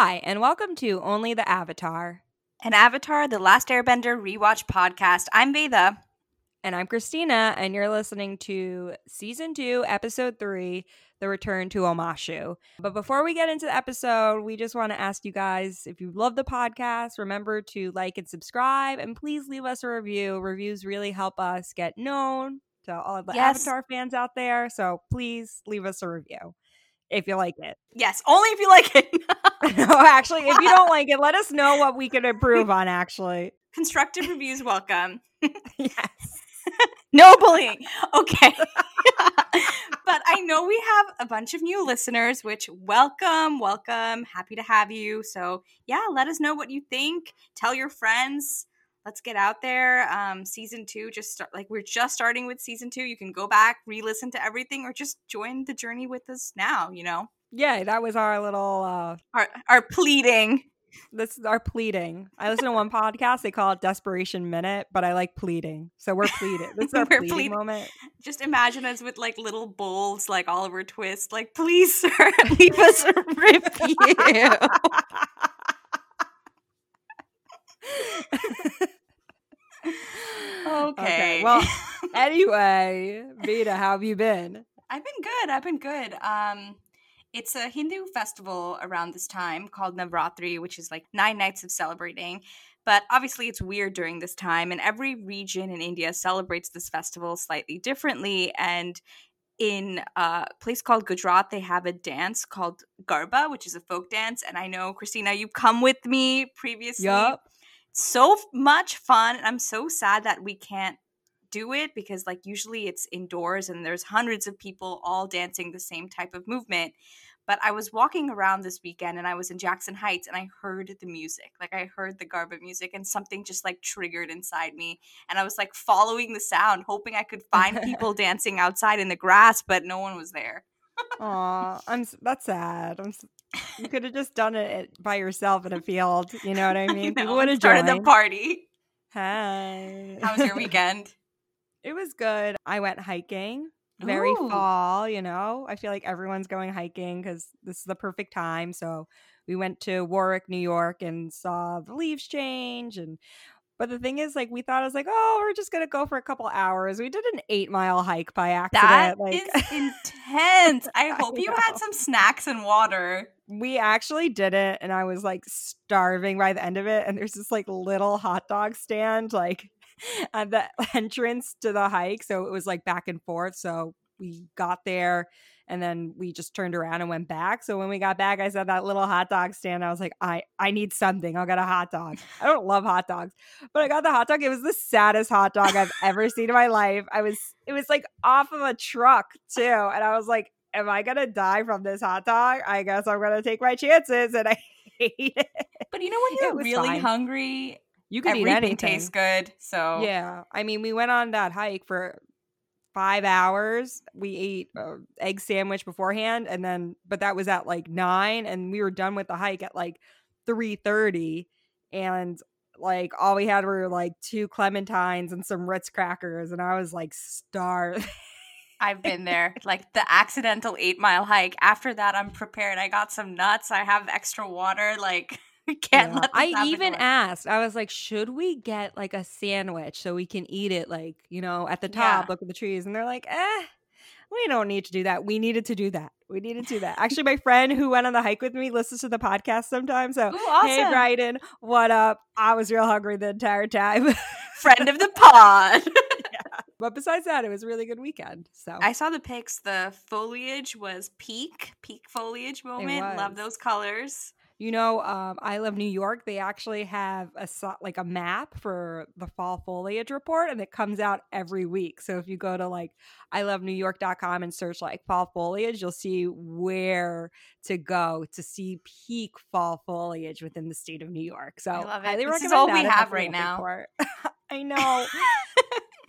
Hi, and welcome to Only the Avatar. An Avatar, the Last Airbender rewatch podcast. I'm Veda. And I'm Christina, and you're listening to season two, episode three, The Return to Omashu. But before we get into the episode, we just want to ask you guys if you love the podcast, remember to like and subscribe, and please leave us a review. Reviews really help us get known to all the Yes. Avatar fans out there. So please leave us a review if you like it. Yes, only if you like it. no, actually, if you don't like it, let us know what we can improve on, actually. Constructive reviews welcome. yes. No bullying. Okay. but I know we have a bunch of new listeners, which welcome, welcome. Happy to have you. So, yeah, let us know what you think. Tell your friends. Let's get out there. Um, season two, just start, like we're just starting with season two. You can go back, re listen to everything, or just join the journey with us now, you know? Yeah, that was our little uh Our, our pleading. this is our pleading. I listen to one podcast, they call it Desperation Minute, but I like pleading. So we're pleading. This is our pleading, pleading. moment. Just imagine us with like little bowls, like Oliver Twist. Like, please, sir, leave us a review. okay. Well, anyway, Veda, how have you been? I've been good. I've been good. Um, it's a Hindu festival around this time called Navratri, which is like nine nights of celebrating. But obviously, it's weird during this time, and every region in India celebrates this festival slightly differently. And in a place called Gujarat, they have a dance called Garba, which is a folk dance. And I know, Christina, you've come with me previously Yup. So much fun and i'm so sad that we can't do it because like usually it's indoors and there's hundreds of people all dancing the same type of movement but i was walking around this weekend and i was in jackson heights and i heard the music like i heard the garba music and something just like triggered inside me and i was like following the sound hoping i could find people dancing outside in the grass but no one was there Aw, I'm that's sad. I'm you could have just done it by yourself in a field. You know what I mean? I People would have started joined. the party Hi. how was your weekend It was good. I went hiking. Very Ooh. fall, you know. I feel like everyone's going hiking because this is the perfect time. So we went to Warwick, New York, and saw the leaves change. And but the thing is, like, we thought it was like, oh, we're just gonna go for a couple hours. We did an eight mile hike by That accident. is like intense. I I hope you know. had some snacks and water. We actually did it, and I was like starving by the end of it. And there's this like little hot dog stand, like at the entrance to the hike. So it was like back and forth. So we got there and then we just turned around and went back. So when we got back, I saw that little hot dog stand. I was like, I, I need something. I'll get a hot dog. I don't love hot dogs, but I got the hot dog. It was the saddest hot dog I've ever seen in my life. I was, it was like off of a truck too. And I was like, am I going to die from this hot dog? I guess I'm going to take my chances. And I hate it. But you know when you're really fine. hungry, You eat everything anything. tastes good. So Yeah. I mean, we went on that hike for five hours. We ate a egg sandwich beforehand, and then, but that was at like nine, and we were done with the hike at like three thirty, and like all we had were like two clementines and some Ritz crackers, and I was like starved. I've been there. Like the accidental eight mile hike. After that, I'm prepared. I got some nuts. I have extra water. Like we can't Yeah. let this I even asked. I was like, "Should we get like a sandwich so we can eat it like you know at the Yeah. top? Look at the trees." And they're like, "Eh, we don't need to do that. We needed to do that. We needed to do that." Actually, my friend who went on the hike with me listens to the podcast sometimes. So, Ooh, awesome. hey, Bryden, what up? I was real hungry the entire time. Friend of the pod. but besides that, it was a really good weekend. So I saw the pics. The foliage was peak, peak foliage moment. Love those colors. You know, um, I love New York. They actually have a like a map for the fall foliage report, and it comes out every week. So if you go to like I love New York.com and search like fall foliage, you'll see where to go to see peak fall foliage within the state of New York. So I love it. highly This is all we have right now. I know.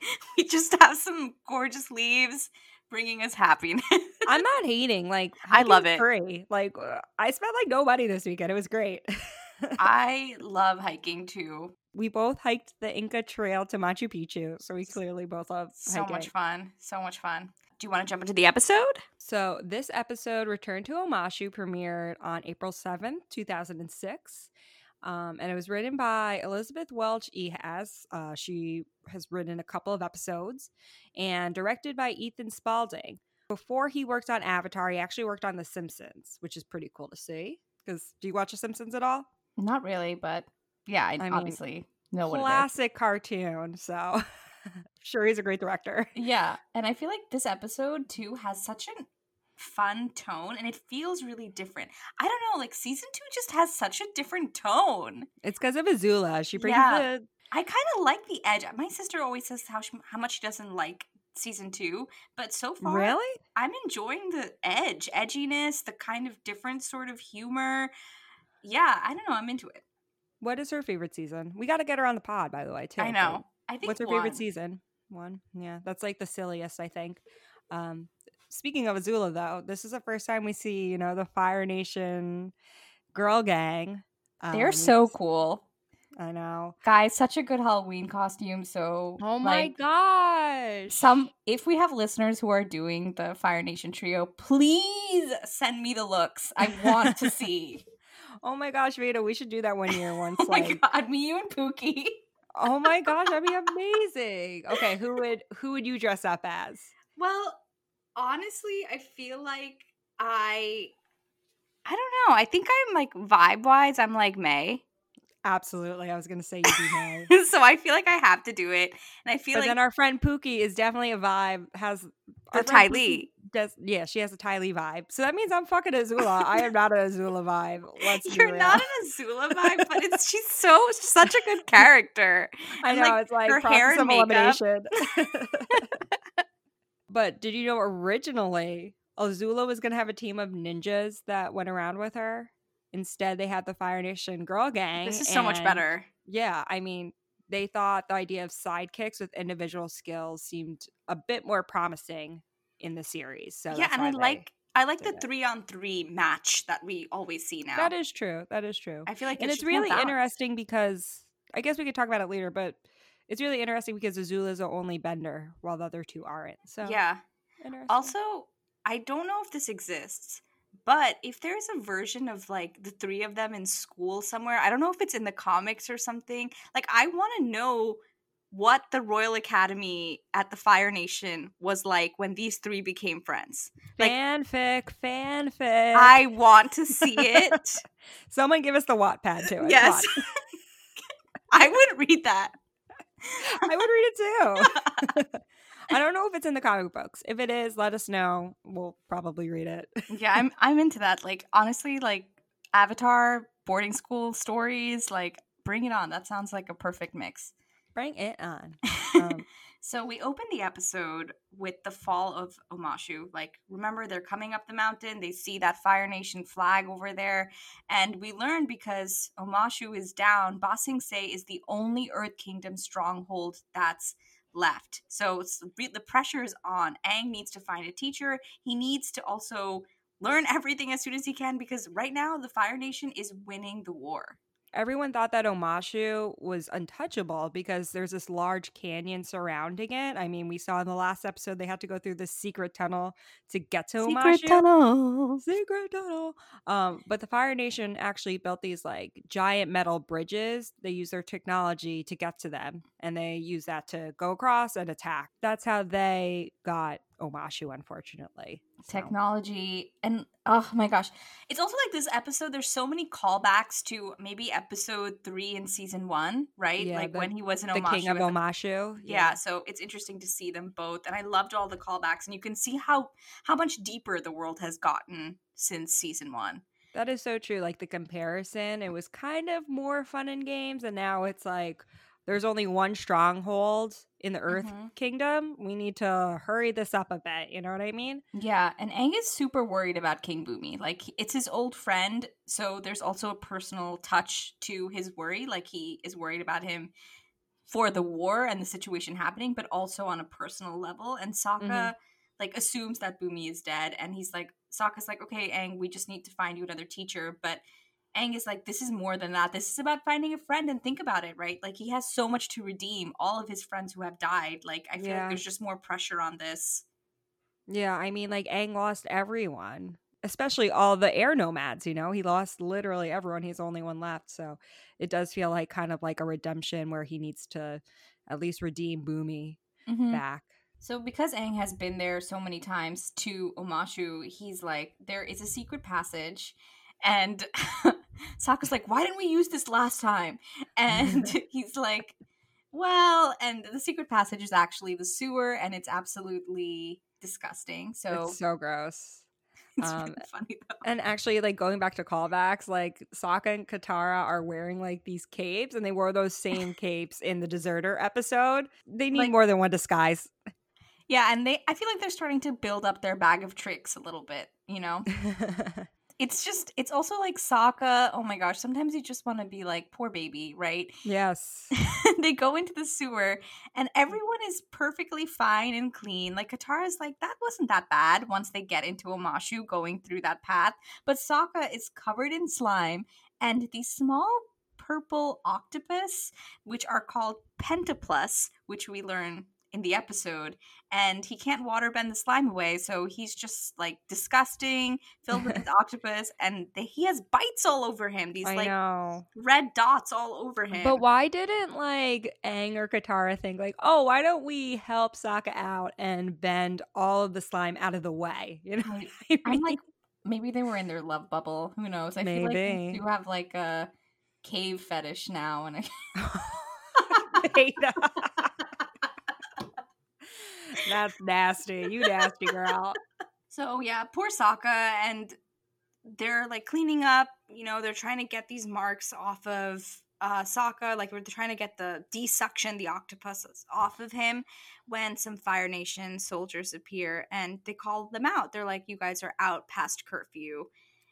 we just have some gorgeous leaves bringing us happiness. I'm not hating. Like I love it. Free. Like uh, I spent like nobody this weekend. It was great. I love hiking too. we both hiked the Inca Trail to Machu Picchu, so we clearly both love So hiking. much fun. So much fun. do you want to jump into the episode? So, this episode, Return to Omashu, premiered on April 7th, 2006. Um, and it was written by Elizabeth Welch Ehasz. Uh, she has written a couple of episodes and directed by Ethan Spaulding. Before he worked on Avatar, he actually worked on The Simpsons, which is pretty cool to see. Because do you watch The Simpsons at all? Not really, but yeah, I, I mean, obviously know what it is. Classic cartoon. So, sure, he's a great director. Yeah, and I feel like this episode too has such an fun tone and it feels really different. I don't know, like season two just has such a different tone. It's because of Azula. She brings Yeah. the I kind of like the edge. My sister always says how she, how much she doesn't like season two, but so far, really. I'm enjoying the edge, edginess, the kind of different sort of humor. Yeah, I don't know. I'm into it. What is her favorite season? We got to get her on the pod, by the way. Too. I know. I think What's her one. favorite season? One. Yeah, that's like the silliest, I think. Um, speaking of Azula, though, this is the first time we see, you know, the Fire Nation girl gang. They're Um, so cool. I know. Guys, such a good Halloween costume. So Oh my like, gosh. some if we have listeners who are doing the Fire Nation trio, please send me the looks. I want to see. Oh my gosh, Veda, we should do that one year once. oh my like, god, me, you, and Pookie. oh my gosh, that'd be amazing. Okay, who would who would you dress up as? Well, honestly, I feel like I I don't know. I think I'm like vibe wise, I'm like Mai. Absolutely, I was gonna say you'd be Mai. so I feel like I have to do it. And I feel but like then our friend Pookie is definitely a vibe. Has the Ty Lee. Does yeah? She has a Ty Lee vibe. So that means I'm fucking Azula. I am not an Azula vibe. Let's You're not an Azula vibe, but it's she's so such a good character. I and, know like, it's like her hair and makeup. elimination. but did you know originally Azula was gonna have a team of ninjas that went around with her? Instead, they had the Fire Nation girl gang. This is so much better. Yeah, I mean, they thought the idea of sidekicks with individual skills seemed a bit more promising in the series. So yeah, and I like I like the it. three on three match that we always see now. that is true. That is true. I feel like and it it's should be more really interesting because I guess we could talk about it later, but it's really interesting because Azula is the only bender while the other two aren't. So Yeah. interesting. Also, I don't know if this exists, but if there's a version of like the three of them in school somewhere, I don't know if it's in the comics or something. Like, I want to know what the Royal Academy at the Fire Nation was like when these three became friends. like- fanfic, fanfic. I want to see it. Someone give us the Wattpad to it. Yes. I would read that. I would read it too. I don't know if it's in the comic books. If it is, let us know. We'll probably read it. yeah, I'm I'm into that. Like honestly, like Avatar, boarding school stories, like bring it on. That sounds like a perfect mix. Bring it on. Um, so we open the episode with the fall of Omashu. Like, remember, they're coming up the mountain. They see that Fire Nation flag over there. And we learn because Omashu is down, Ba Se is the only Earth Kingdom stronghold that's left. So the pressure is on. Aang needs to find a teacher. He needs to also learn everything as soon as he can because right now the Fire Nation is winning the war. Everyone thought that Omashu was untouchable because there's this large canyon surrounding it. I mean, we saw in the last episode they had to go through this secret tunnel to get to Omashu. Secret tunnel. Secret tunnel. Um, but the Fire Nation actually built these like giant metal bridges. They use their technology to get to them, and they use that to go across and attack. That's how they got Omashu, unfortunately. So- Technology and oh my gosh. It's also like this episode, there's so many callbacks to maybe episode three in season one, right? Yeah, like the- when he was in the Omashu. king of Omashu. yeah, so it's interesting to see them both. And I loved all the callbacks. And you can see how how much deeper the world has gotten since season one. That is so true. Like the comparison, it was kind of more fun in games, and now it's like there's only one stronghold in the Earth Mhm. Kingdom. We need to hurry this up a bit. You know what I mean? Yeah, and Aang is super worried about King Bumi. Like it's his old friend, so there's also a personal touch to his worry. Like he is worried about him for the war and the situation happening, but also on a personal level. And Sokka Mhm. like assumes that Bumi is dead, and he's like, Sokka's like, okay, Aang, we just need to find you another teacher, but. Aang is like, this is more than that. This is about finding a friend and think about it, right? Like, he has so much to redeem. All of his friends who have died. Like, I feel Yeah. like there's just more pressure on this. Yeah, I mean, like Aang lost everyone, especially all the air nomads. You know, he lost literally everyone. He's the only one left, so it does feel like kind of like a redemption where he needs to at least redeem Bumi Mhm. back. So because Aang has been there so many times to Omashu, he's like, there is a secret passage, and Sokka's like, why didn't we use this last time? And he's like, well, and the secret passage is actually the sewer, and it's absolutely disgusting. So It's so gross. it's um, really funny though. And actually, like going back to callbacks, like Sokka and Katara are wearing like these capes, and they wore those same capes in the Deserter episode. They need Like- more than one disguise. Yeah, and they I feel like they're starting to build up their bag of tricks a little bit, you know? It's just it's also like Sokka, oh my gosh, sometimes you just want to be like poor baby, right? yes. they go into the sewer and mm. everyone is perfectly fine and clean. Like Katara's like, that wasn't that bad once they get into Omashu going through that path. But Sokka is covered in slime and these small purple octopus, which are called pentaplus, which we learn in the episode, and he can't water bend the slime away, so he's just like disgusting, filled with octopus, and they, he has bites all over him. These I like know. red dots all over him. But why didn't like Aang or Katara think like, oh, why don't we help Sokka out and bend all of the slime out of the way? You know, I- I I'm like, maybe they were in their love bubble. Who knows? I feel like Maybe. do have like a cave fetish now, and I. That's nasty. You nasty girl. so yeah, poor Sokka, and they're like cleaning up. You know, they're trying to get these marks off of uh, Sokka. Like we're trying to get the desuction the octopus off of him. When some Fire Nation soldiers appear and they call them out, they're like, "You guys are out past curfew."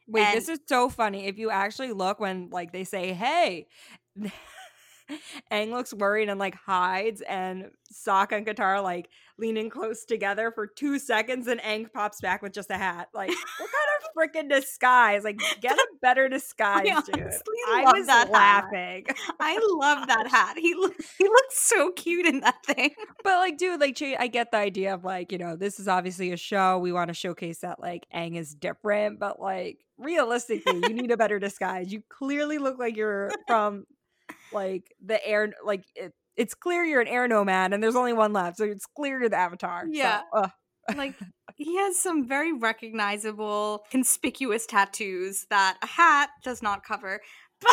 Wait, And- this is so funny. If you actually look when like they say, "Hey," Aang looks worried and like hides, and Sokka and Katara like leaning close together for two seconds, and Aang pops back with just a hat. Like, what kind of freaking disguise? Like, get a better disguise, dude. I was that hat. laughing, I love that hat. He lo- he looks so cute in that thing. but like, dude, like, I get the idea of like, you know, this is obviously a show. We want to showcase that like Aang is different, but like, realistically, you need a better disguise. You clearly look like you're from like the air like it, it's clear you're an air nomad and there's only one left so it's clear you're the avatar Yeah. ugh. Like he has some very recognizable, conspicuous tattoos that a hat does not cover.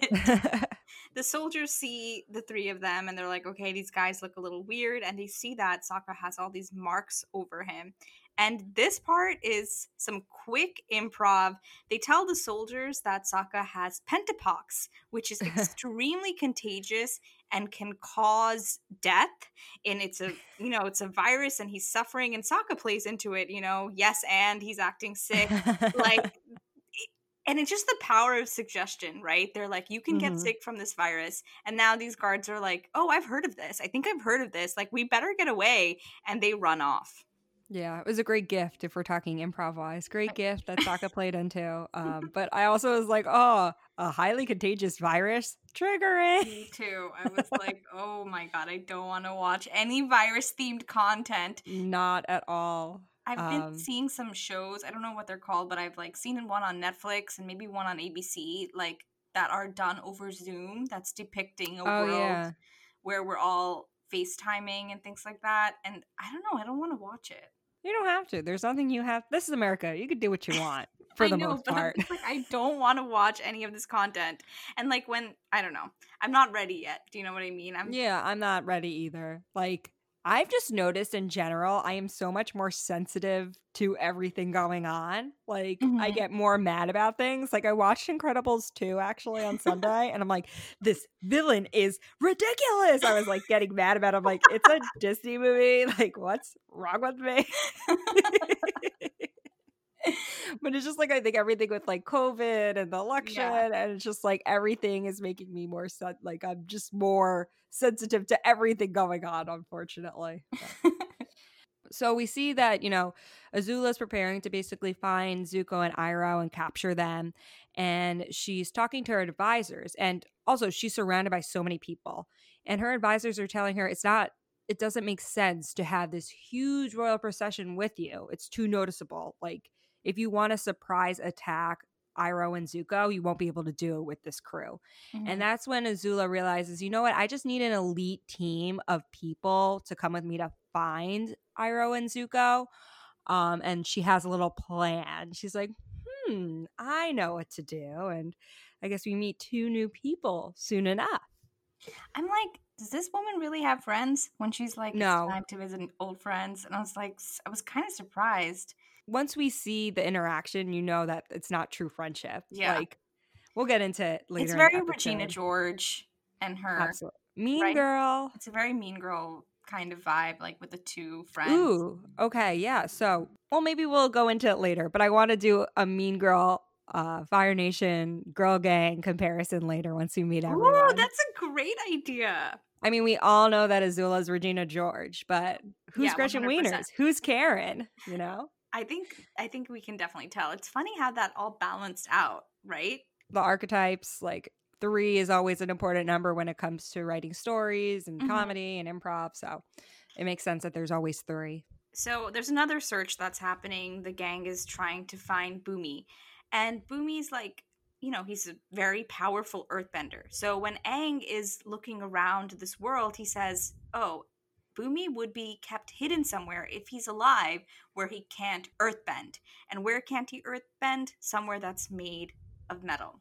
But the soldiers see the three of them and they're like, okay, these guys look a little weird. And they see that Sokka has all these marks over him. And this part is some quick improv. They tell the soldiers that Sokka has pentapox, which is extremely contagious and can cause death. And it's a, you know, it's a virus and he's suffering and Sokka plays into it, you know, yes, and he's acting sick like and it's just the power of suggestion right they're like you can get Mhm. sick from this virus and now these guards are like oh i've heard of this i think i've heard of this like we better get away and they run off yeah it was a great gift if we're talking improv wise great gift that Sokka played into um but i also was like oh a highly contagious virus triggering Me too. I was like, oh my god, I don't want to watch any virus themed content. not at all I've Um, been seeing some shows. I don't know what they're called, but I've like seen one on Netflix and maybe one on ABC, like that are done over Zoom. That's depicting a oh world yeah where we're all FaceTiming and things like that. And I don't know. I don't want to watch it. You don't have to there's nothing you have this is america you can do what you want for the know, most part like, i don't want to watch any of this content and like when i don't know i'm not ready yet do you know what i mean i'm Yeah, I'm not ready either. Like, I've just noticed in general, I am so much more sensitive to everything going on. Like, I Mhm. get more mad about things. Like, I watched Incredibles 2 actually on Sunday, and I'm like, this villain is ridiculous. I was like getting mad about it. I'm like, it's a Disney movie. Like, what's wrong with me? but it's just like I think everything with like COVID and the election, and it's just like everything is making me more sen- like I'm just more sensitive to everything going on, unfortunately. But- so we see that you know Azula is preparing to basically find Zuko and Iroh and capture them, and she's talking to her advisors, and also she's surrounded by so many people, and her advisors are telling her it's not it doesn't make sense to have this huge royal procession with you. It's too noticeable. Like if you want to surprise attack Iroh and Zuko, you won't be able to do it with this crew. Mhm. And that's when Azula realizes, you know what? I just need an elite team of people to come with me to find Iroh and Zuko. Um, and she has a little plan. She's like, hmm, I know what to do. And I guess we meet two new people soon enough. I'm like, does this woman really have friends? When she's like, No. time to visit old friends, and I was like, I was kind of surprised. Once we see the interaction, you know that it's not true friendship. Yeah. Like, we'll get into it later. it's very Regina. George and her. Absolutely. Mean right? girl. It's a very mean girl kind of vibe, like with the two friends. Ooh, okay, yeah. So, well, maybe we'll go into it later, but I want to do a Mean Girl, uh, Fire Nation girl gang comparison later once we meet everyone. Ooh, that's a great idea. I mean, we all know that Azula's Regina George, but who's Yeah, Gretchen 100%. Wieners? Who's Karen? You know, I think I think we can definitely tell. It's funny how that all balanced out, right? the archetypes like three is always an important number when it comes to writing stories and Mhm. comedy and improv. So it makes sense that there's always three. So there's another search that's happening. The gang is trying to find Bumi. And Bumi's like, you know, he's a very powerful earthbender. So when Aang is looking around this world, he says, Oh, Bumi would be kept hidden somewhere if he's alive where he can't earthbend. And where can't he earthbend? Somewhere that's made of metal.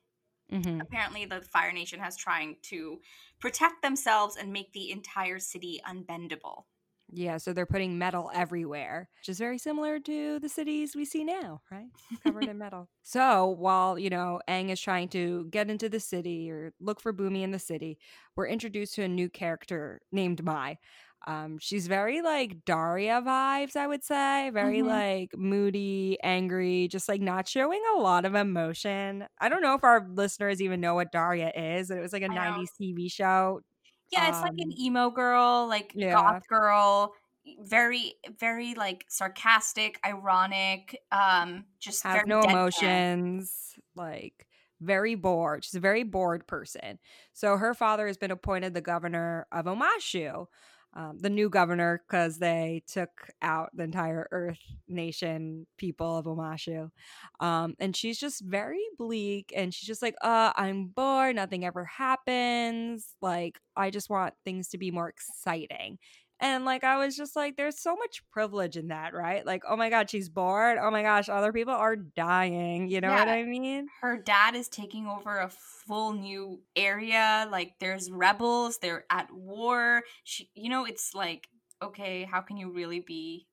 Mm-hmm. Apparently, the Fire Nation has trying to protect themselves and make the entire city unbendable. Yeah, so they're putting metal everywhere, which is very similar to the cities we see now, right? Covered in metal. So while, you know, Aang is trying to get into the city or look for Bumi in the city, we're introduced to a new character named Mai. Um, she's very like Daria vibes, I would say. Very Mhm. like moody, angry, just like not showing a lot of emotion. I don't know if our listeners even know what Daria is. It was like a I know. 90s TV show. Yeah, it's like an Um, emo girl, like yeah. goth girl, very, very like sarcastic, ironic, um, just have very no emotions, like very bored. She's a very bored person. So her father has been appointed the governor of Omashu, um, the new governor, because they took out the entire Earth Nation people of Omashu. Um, and she's just very bleak, and she's just like, "Uh, I'm bored. Nothing ever happens. Like, I just want things to be more exciting." And like I was just like, there's so much privilege in that, right? Like, oh my god, she's bored. Oh my gosh, other people are dying. You know what I mean? Her dad is taking over a full new area. Like there's rebels, they're at war. She, you know, it's like, okay, how can you really be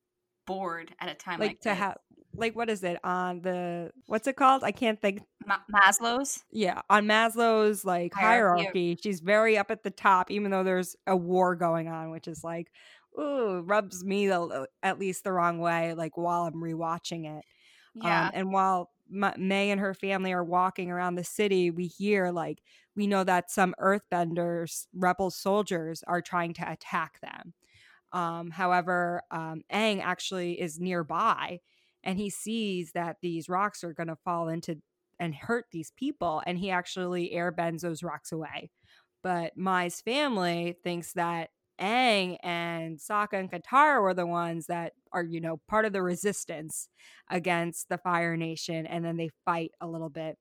bored at a time like, Like to have, like, what is it on the what's it called? I can't think. Ma- Maslow's? Yeah, on Maslow's like Hierarchy hierarchy, she's very up at the top, even though there's a war going on, which is like, ooh, rubs me the, at least the wrong way. Like while I'm rewatching it. Yeah. Um, and while Ma- Mai and her family are walking around the city, we hear like we know that some Earthbenders, rebel soldiers, are trying to attack them. Um, however, um, Aang actually is nearby, and he sees that these rocks are going to fall into and hurt these people, and he actually airbends those rocks away. But Mai's family thinks that Aang and Sokka and Katara were the ones that are, you know, part of the resistance against the Fire Nation, and then they fight a little bit.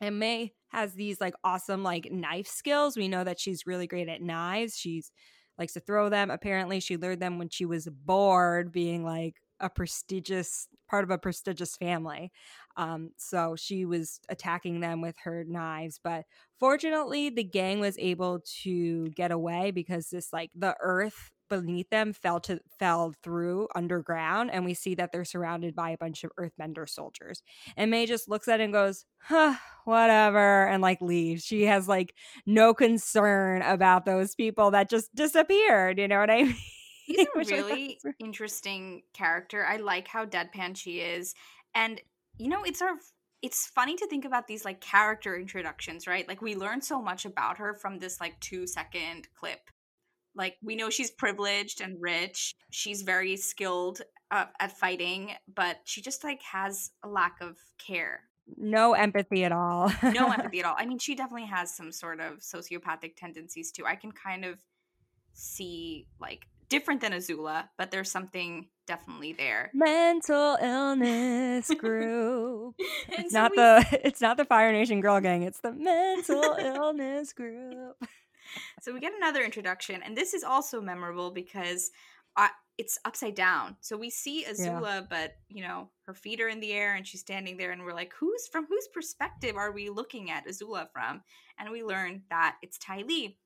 And Mai has these like awesome like knife skills. We know that she's really great at knives. She's likes to throw them. Apparently, she learned them when she was bored, being like a prestigious part of a prestigious family. Um, so she was attacking them with her knives, but fortunately, the gang was able to get away because this like the earth beneath them fell to fell through underground, and we see that they're surrounded by a bunch of Earthbender soldiers. And Mai just looks at it and goes, "Huh, whatever," and like leaves. She has like no concern about those people that just disappeared. You know what I mean? He's a Which I thought really interesting character. I like how deadpan she is. And you know, it's our it's funny to think about these like character introductions, right? Like we learn so much about her from this like 2 second clip. Like we know she's privileged and rich. She's very skilled uh, at fighting, but she just like has a lack of care. no empathy at all. No empathy at all. I mean, she definitely has some sort of sociopathic tendencies too. I can kind of see like different than Azula, but there's something definitely there. Mental illness group. It's so not we- the it's not the Fire Nation Girl Gang. It's the Mental Illness Group. So we get another introduction, and this is also memorable because uh, it's upside down. So we see Azula, but you know her feet are in the air, and she's standing there, and we're like, "Who's from whose perspective are we looking at Azula from?" And we learn that it's Ty Lee.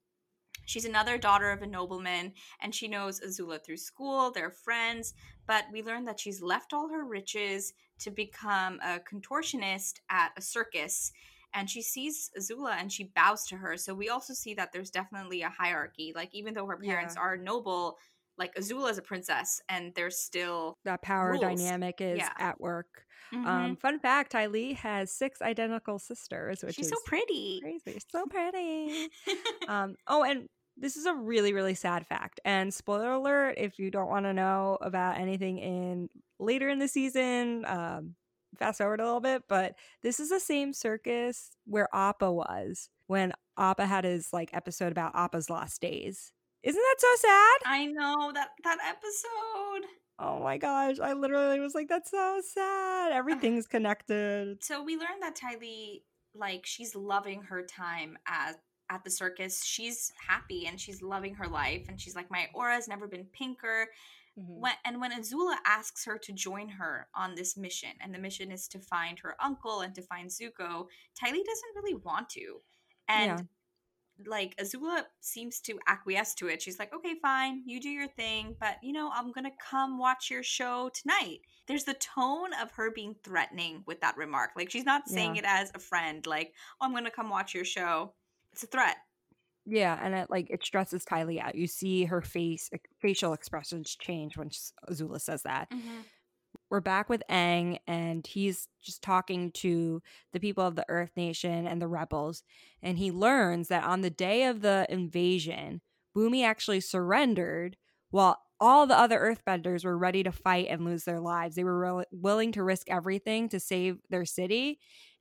She's another daughter of a nobleman, and she knows Azula through school. They're friends, but we learn that she's left all her riches to become a contortionist at a circus and she sees Azula and she bows to her. So we also see that there's definitely a hierarchy. Like even though her parents Yeah. are noble, like Azula is a princess, and there's still That power Rules. dynamic is Yeah. at work. Mhm. Um, fun fact: Ty Lee has six identical sisters, which she's is so pretty. crazy. So pretty. um, oh, and this is a really, really sad fact. And spoiler alert: if you don't want to know about anything in later in the season, um, fast forward a little bit. But this is the same circus where Appa was when Appa had his like episode about Appa's lost days. Isn't that so sad? I know that that episode. Oh my gosh! I literally was like, "That's so sad." Everything's connected. So we learned that Ty Lee, like, she's loving her time at at the circus. She's happy and she's loving her life, and she's like, my aura's never been pinker. Mhm. when and when Azula asks her to join her on this mission, and the mission is to find her uncle and to find Zuko, Ty Lee doesn't really want to. And like Azula seems to acquiesce to it. She's like, okay, fine, you do your thing, but you know, I'm gonna come watch your show tonight. There's the tone of her being threatening with that remark. Like she's not saying Yeah. it as a friend, like, oh, I'm gonna come watch your show. It's a threat. Yeah, and it like it stresses Kylie out. You see her face facial expressions change when Azula says that. Mm-hmm. We're back with Aang, and he's just talking to the people of the Earth Nation and the rebels, and he learns that on the day of the invasion, Bumi actually surrendered, while all the other Earthbenders were ready to fight and lose their lives. They were real willing to risk everything to save their city,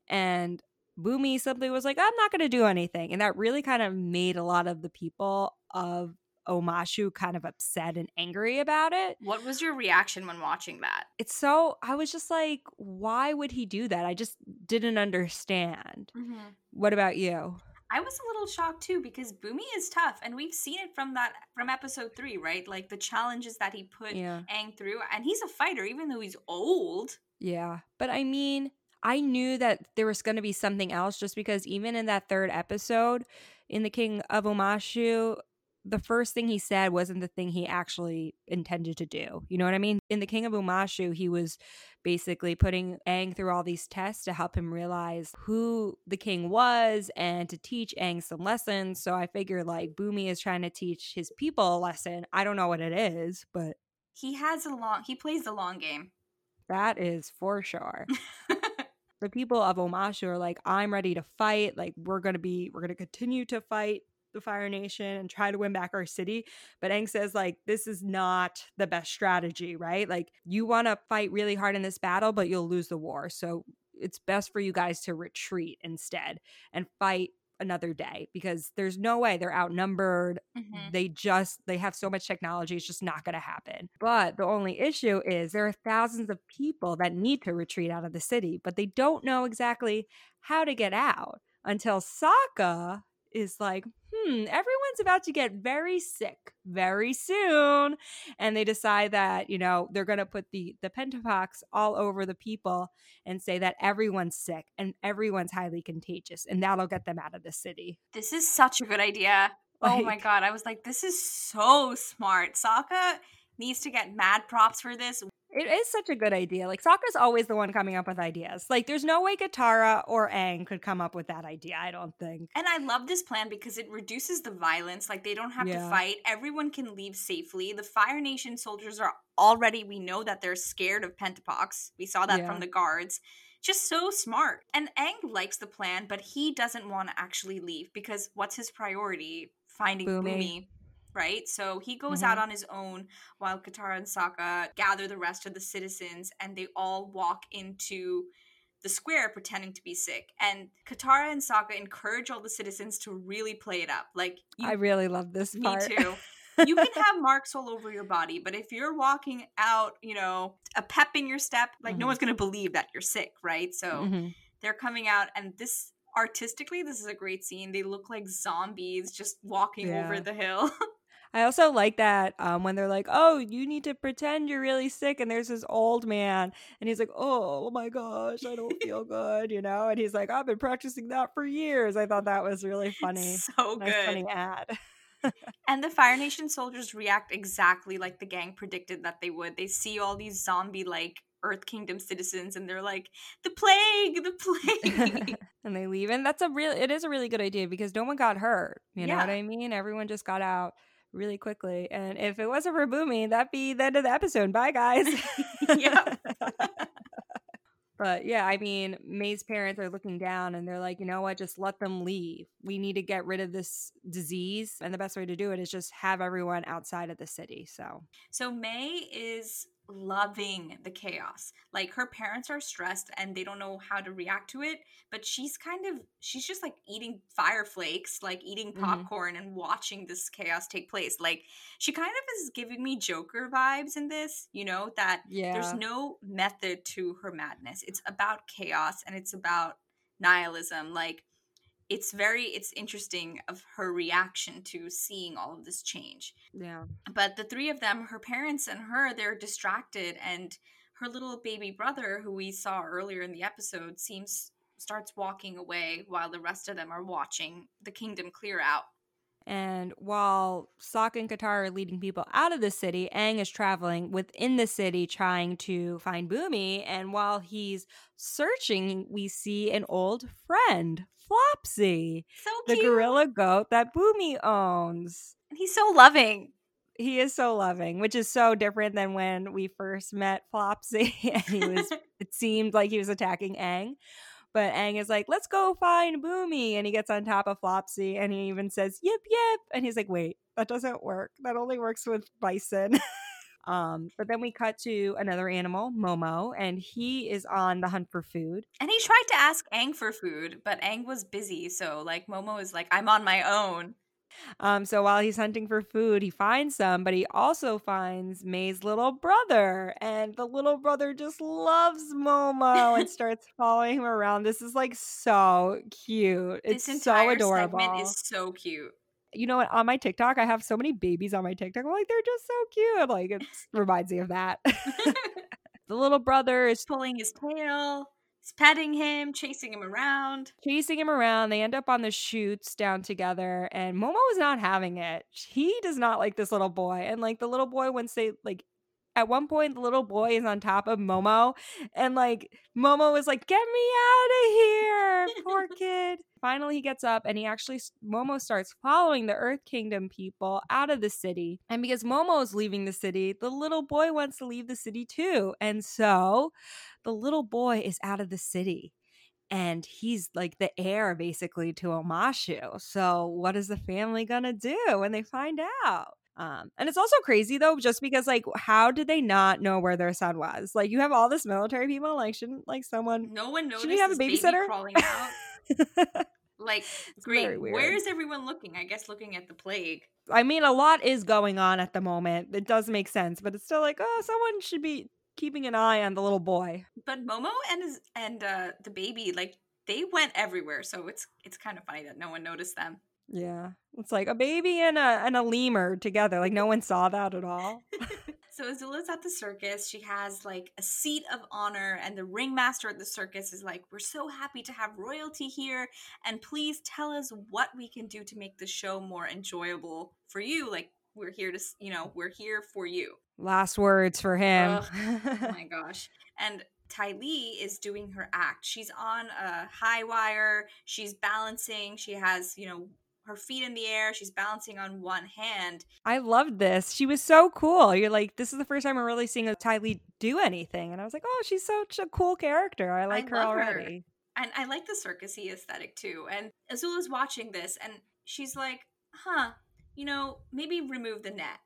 and Bumi simply was like, I'm not going to do anything. And that really kind of made a lot of the people of Omashu kind of upset and angry about it. What was your reaction when watching that? It's so, I was just like, why would he do that? I just didn't understand. Mm-hmm. What about you? I was a little shocked too because Bumi is tough, and we've seen it from that from episode three, right? Like the challenges that he put Yeah. Aang through, and he's a fighter, even though he's old. Yeah. But I mean, I knew that there was going to be something else just because even in that third episode in The King of Omashu, the first thing he said wasn't the thing he actually intended to do. You know what I mean? In The King of Omashu, he was basically putting Aang through all these tests to help him realize who the king was and to teach Aang some lessons. So I figured like Bumi is trying to teach his people a lesson. I don't know what it is, but He has a long. He plays the long game. that is for sure. the people of Omashu are like, I'm ready to fight. Like, we're gonna be, we're gonna continue to fight the Fire Nation and try to win back our city. But Aang says, like, this is not the best strategy, right? Like, you want to fight really hard in this battle, but you'll lose the war. So it's best for you guys to retreat instead and fight another day because there's no way they're outnumbered Mhm. they just they have so much technology it's just not going to happen but the only issue is there are thousands of people that need to retreat out of the city but they don't know exactly how to get out until Sokka is like hmm everyone's about to get very sick very soon and they decide that you know they're going to put the the pentapox all over the people and say that everyone's sick and everyone's highly contagious and that'll get them out of the city This is such a good idea. oh my god, I was like, this is so smart. Sokka needs to get mad props for this. It is such a good idea. Like Sokka's always the one coming up with ideas. Like there's no way Katara or Aang could come up with that idea, I don't think. And I love this plan because it reduces the violence. Like they don't have Yeah. to fight. Everyone can leave safely. The Fire Nation soldiers are already we know that they're scared of Pentapox. We saw that Yeah. from the guards. Just so smart. And Aang likes the plan, but he doesn't want to actually leave because what's his priority? Finding Bumi. Bumi. Right? So he goes Mhm. out on his own while Katara and Sokka gather the rest of the citizens and they all walk into the square pretending to be sick. And Katara and Sokka encourage all the citizens to really play it up. Like, you, I really love this me part. too. you can have marks all over your body, but if you're walking out, you know, a pep in your step, like mm-hmm. no one's going to believe that you're sick, right? So mm-hmm. they're coming out, and this artistically, this is a great scene. They look like zombies just walking yeah. over the hill. I also like that um, when they're like, "Oh, you need to pretend you're really sick," and there's this old man, and he's like, "Oh, my gosh, I don't feel good," you know, and he's like, "I've been practicing that for years." I thought that was really funny. So nice good, funny ad. and the Fire Nation soldiers react exactly like the gang predicted that they would. They see all these zombie like Earth Kingdom citizens and they're like, the plague, the plague. and they leave. And that's a real it is a really good idea because no one got hurt. You know what I mean? Everyone just got out really quickly. And if it wasn't for Bumi, that'd be the end of the episode. Bye guys. yeah. But yeah, I mean, Mai's parents are looking down and they're like, you know what, just let them leave. We need to get rid of this disease. And the best way to do it is just have everyone outside of the city. So, so Mai is loving the chaos. Like her parents are stressed and they don't know how to react to it, but she's kind of she's just like eating fire flakes, like eating mm-hmm. popcorn mm-hmm. and watching this chaos take place. Like she kind of is giving me Joker vibes in this, you know, that yeah. there's no method to her madness. It's about chaos and it's about nihilism. Like it's very it's interesting of her reaction to seeing all of this change yeah but the three of them her parents and her they're distracted and her little baby brother who we saw earlier in the episode seems starts walking away while the rest of them are watching the kingdom clear out and while Sokka and Katara are leading people out of the city, Aang is traveling within the city trying to find Bumi. And while he's searching, we see an old friend, Flopsy, so the gorilla goat that Bumi owns. And he's so loving. He is so loving, which is so different than when we first met Flopsy. and he was, it seemed like he was attacking Aang. But Aang is like, let's go find Bumi. And he gets on top of Flopsy and he even says, yip, yip. And he's like, wait, that doesn't work. That only works with bison. um, but then we cut to another animal, Momo, and he is on the hunt for food. And he tried to ask Aang for food, but Aang was busy. So, like, Momo is like, I'm on my own. Um, so while he's hunting for food, he finds some, but he also finds Mai's little brother, and the little brother just loves Momo and starts following him around. This is like so cute. It's so adorable. is so cute. You know what? On my TikTok, I have so many babies on my TikTok. I'm like, they're just so cute. Like it reminds me of that. the little brother is pulling his tail. He's petting him, chasing him around. Chasing him around. They end up on the shoots down together, and Momo is not having it. He does not like this little boy. And like the little boy, once they like at one point the little boy is on top of Momo and like Momo is like get me out of here poor kid finally he gets up and he actually Momo starts following the earth kingdom people out of the city and because Momo is leaving the city the little boy wants to leave the city too and so the little boy is out of the city and he's like the heir basically to Omashu. So what is the family gonna do when they find out? Um, and it's also crazy though, just because like, how did they not know where their son was? Like, you have all this military people. Like, shouldn't like someone? No one noticed. Should you have a babysitter crawling out? like, it's great. Where is everyone looking? I guess looking at the plague. I mean, a lot is going on at the moment. It does make sense, but it's still like, oh, someone should be keeping an eye on the little boy. But Momo and his, and uh, the baby, like, they went everywhere. So it's it's kind of funny that no one noticed them. Yeah. It's like a baby and a and a lemur together. Like no one saw that at all. so Azula's at the circus. She has like a seat of honor, and the ringmaster at the circus is like, We're so happy to have royalty here, and please tell us what we can do to make the show more enjoyable for you. Like we're here to you know, we're here for you. Last words for him. oh my gosh. And Ty Lee is doing her act. She's on a high wire. She's balancing. She has, you know, her feet in the air. She's balancing on one hand. I loved this. She was so cool. You're like, this is the first time I'm really seeing a Ty Lee do anything. And I was like, oh, she's such a cool character. I like I her already. Her. And I like the circusy aesthetic too. And Azula's watching this and she's like, huh, you know, maybe remove the net.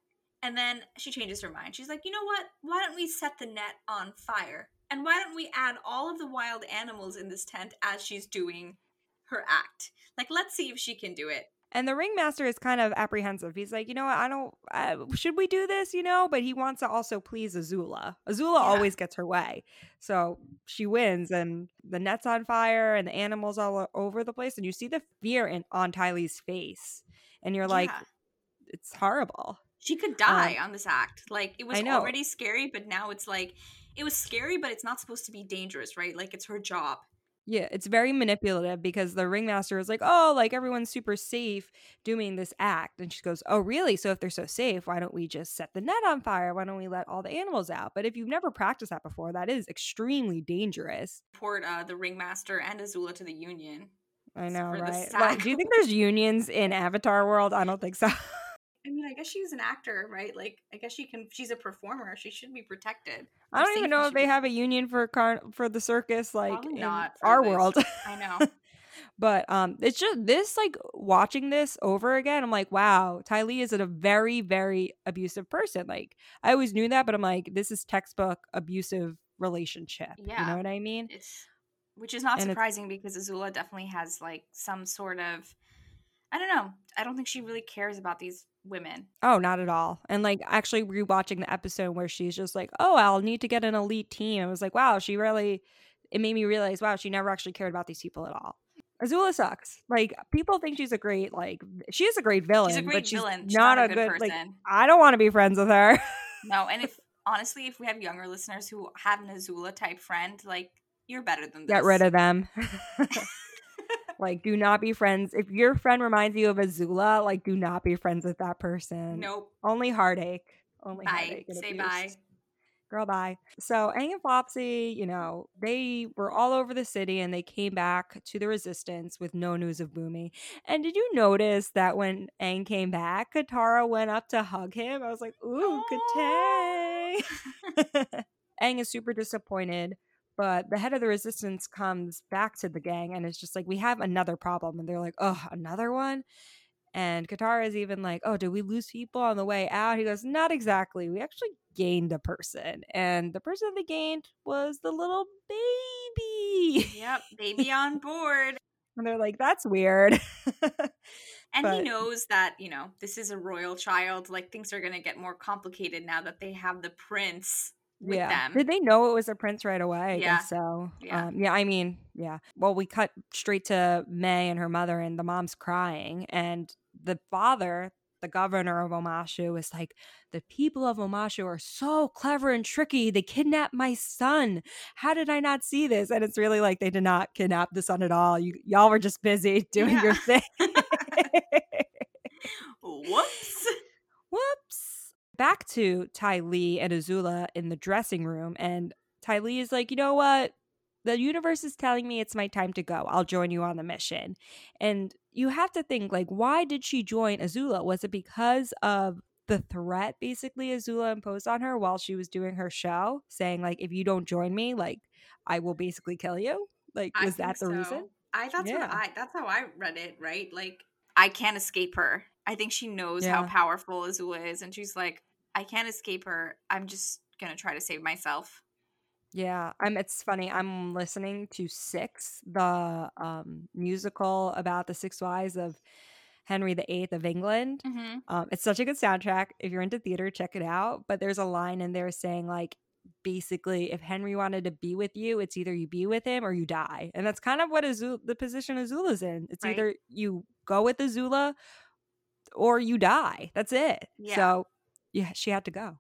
And then she changes her mind. She's like, you know what? Why don't we set the net on fire? And why don't we add all of the wild animals in this tent as she's doing her act. Like, let's see if she can do it. And the ringmaster is kind of apprehensive. He's like, you know? I don't. Uh, should we do this? You know, but he wants to also please Azula. Azula Yeah. always gets her way, so she wins. And the net's on fire, and the animals all over the place. And you see the fear in on Ty Lee's face, and you're like, Yeah. it's horrible. she could die on this act. Like it was Um, already scary, but now it's like it was scary, but it's not supposed to be dangerous, right? Like it's her job. Yeah, it's very manipulative because the ringmaster is like, oh, like everyone's super safe doing this act. And she goes, oh, really? So if they're so safe, why don't we just set the net on fire? Why don't we let all the animals out? But if you've never practiced that before, that is extremely dangerous. Report uh, the ringmaster and Azula to the Union. I know, right? Like, do you think there's unions in Avatar world? I don't think so. I guess she's an actor, right? Like, I guess she can. She's a performer. She should be protected. I don't even know if they be- have a union for car- for the circus, like Probably in not our this. world. I know. But um, it's just this like watching this over again. I'm like, wow, Ty Lee is a very, very abusive person. Like I always knew that, but I'm like, this is textbook abusive relationship. Yeah, You know what I mean? It's which is not And surprising because Azula definitely has like some sort of. I don't know. I don't think she really cares about these women. Oh, not at all. And like actually rewatching the episode where she's just like, oh, I'll need to get an elite team. I was like, wow, she really. It made me realize, wow, she never actually cared about these people at all. Azula sucks. Like people think she's a great, like she is a great villain. She's a but great she's villain. She's not, not, a good, like person. I don't want to be friends with her. no, and if honestly, if we have younger listeners who have an Azula type friend, like you're better than this. Get rid of them. like, do not be friends. If your friend reminds you of Azula, like, do not be friends with that person. Nope. Only heartache. Only Bye. heartache. Say abuse. bye. Girl, bye. So, Aang and Flopsy, you know, they were all over the city and they came back to the resistance with no news of Bumi. And did you notice that when Aang came back, Katara went up to hug him? I was like, ooh, Katay. Aang is super disappointed, but the head of the resistance comes back to the gang and it's just like, we have another problem. And they're like, oh, another one? And Katara is even like, oh, did we lose people on the way out? He goes, not exactly. We actually gained a person. And the person they gained was the little baby. Yep, baby on board. And they're like, that's weird. And But- he knows that, you know, this is a royal child. Like things are going to get more complicated now that they have the prince with yeah. them. Did they know it was a prince right away? I Yeah. guess so. Yeah. Um, yeah. I mean, yeah. Well, we cut straight to Mai and her mother, and the mom's crying, and the father, the governor of Omashu, is like, the people of Omashu are so clever and tricky. They kidnapped my son. How did I not see this? And it's really like they did not kidnap the son at all. You y'all were just busy doing Yeah. your thing. Whoops. Whoops. Back to Ty Lee and Azula in the dressing room, and Ty Lee is like, you know what? The universe is telling me it's my time to go. I'll join you on the mission. And you have to think, like, why did she join Azula? Was it because of the threat basically Azula imposed on her while she was doing her show, saying, like, if you don't join me, like, I will basically kill you? Like, was that the so. reason? I that's Yeah. what I that's how I read it, right? Like I can't escape her. I think she knows how powerful Azula is and she's like, I can't escape her. I'm just going to try to save myself. Yeah, I'm. It's funny. I'm listening to Six, the um, musical about the six wives of Henry VIII of England. Mm-hmm. Um, it's such a good soundtrack. If you're into theater, check it out. But there's a line in there saying like, basically, if Henry wanted to be with you, it's either you be with him or you die, and that's kind of what Azula, the position Azula's in. It's Right. either you go with Azula or you die. That's it. Yeah. So yeah, she had to go.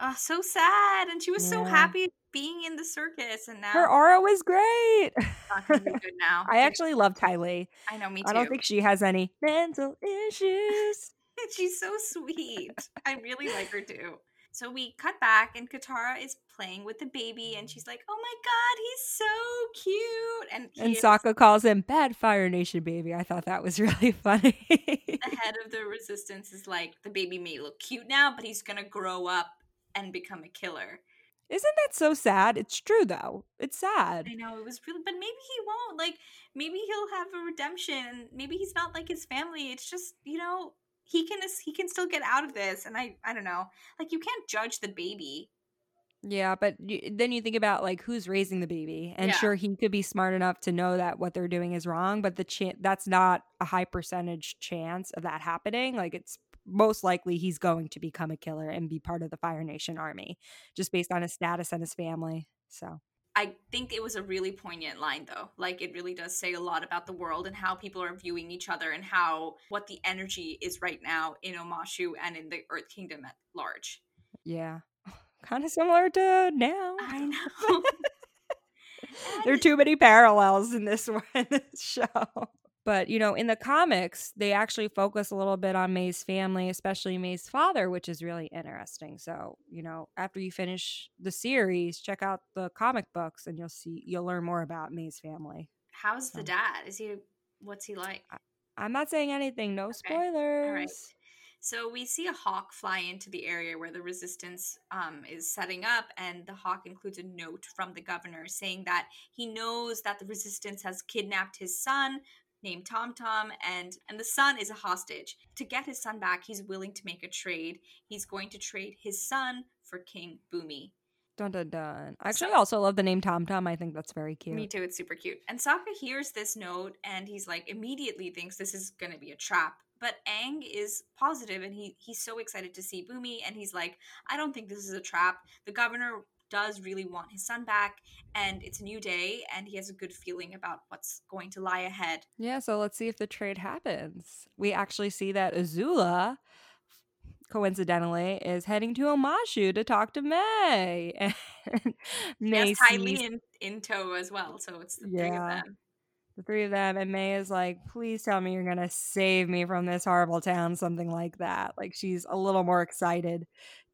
Oh, so sad. And she was so happy being in the circus and now Her aura was great. it's not going to be good now. I actually love Ty Lee. I know me too. I don't think she has any mental issues. She's so sweet. I really like her too. So we cut back, and Katara is playing with the baby, and she's like, "Oh my god, he's so cute!" And And is Sokka calls him Bad Fire Nation baby. I thought that was really funny. the head of the resistance is like, "The baby may look cute now, but he's gonna grow up and become a killer." Isn't that so sad? It's true though. It's sad. I know it was really, but maybe he won't. Like, maybe he'll have a redemption. Maybe he's not like his family. It's just you know he can he can still get out of this. And I I don't know. Like, you can't judge the baby. Yeah, but y- then you think about like who's raising the baby, and Yeah. sure he could be smart enough to know that what they're doing is wrong, but the chance that's not a high percentage chance of that happening. Like it's most likely he's going to become a killer and be part of the Fire Nation army, just based on his status and his family. So I think it was a really poignant line though. Like it really does say a lot about the world and how people are viewing each other and how what the energy is right now in Omashu and in the Earth Kingdom at large. yeah, kind of similar to now. I know. there are too many parallels in this one in this show. But you know, in the comics, they actually focus a little bit on Mai's family, especially Mai's father, which is really interesting. So, you know, after you finish the series, check out the comic books and you'll see you'll learn more about Mai's family. How's the dad? Is he what's he like? I'm not saying anything, no spoilers. So we see a hawk fly into the area where the resistance um, is setting up, and the hawk includes a note from the governor saying that he knows that the resistance has kidnapped his son named Tom Tom, and and the son is a hostage. To get his son back, he's willing to make a trade. He's going to trade his son for King Bumi. Dun dun dun. I actually So- also love the name Tom Tom. I think that's very cute. Me too. It's super cute. And Sokka hears this note and he's like immediately thinks this is gonna be a trap. But Aang is positive and he he's so excited to see Bumi and he's like, I don't think this is a trap. The governor does really want his son back and it's a new day and he has a good feeling about what's going to lie ahead. Yeah, so let's see if the trade happens. We actually see that Azula, coincidentally, is heading to Omashu to talk to Mai. And Mai Yes, in, in tow as well, so it's the three of Yeah. them. The three of them, and Mai is like, please tell me you're going to save me from this horrible town, something like that. Like, she's a little more excited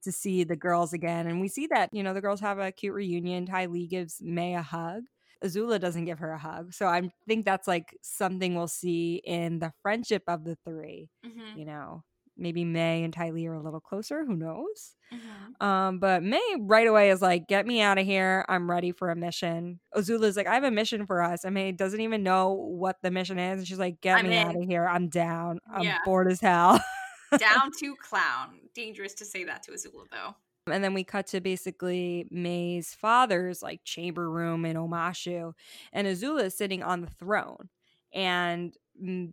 to see the girls again. And we see that, you know, the girls have a cute reunion. Ty Lee gives Mai a hug. Azula doesn't give her a hug. So I think that's like something we'll see in the friendship of the three. Mhm, you know maybe mai and ty lee are a little closer who knows mhm. um but mai right away is like get me out of here i'm ready for a mission azula's like i have a mission for us and mai doesn't even know what the mission is and she's like get I'm me in. out of here i'm down i'm Yeah. bored as hell Down to clown. Dangerous to say that to Azula though. and then we cut to basically mai's father's like chamber room in omashu and azula is sitting on the throne and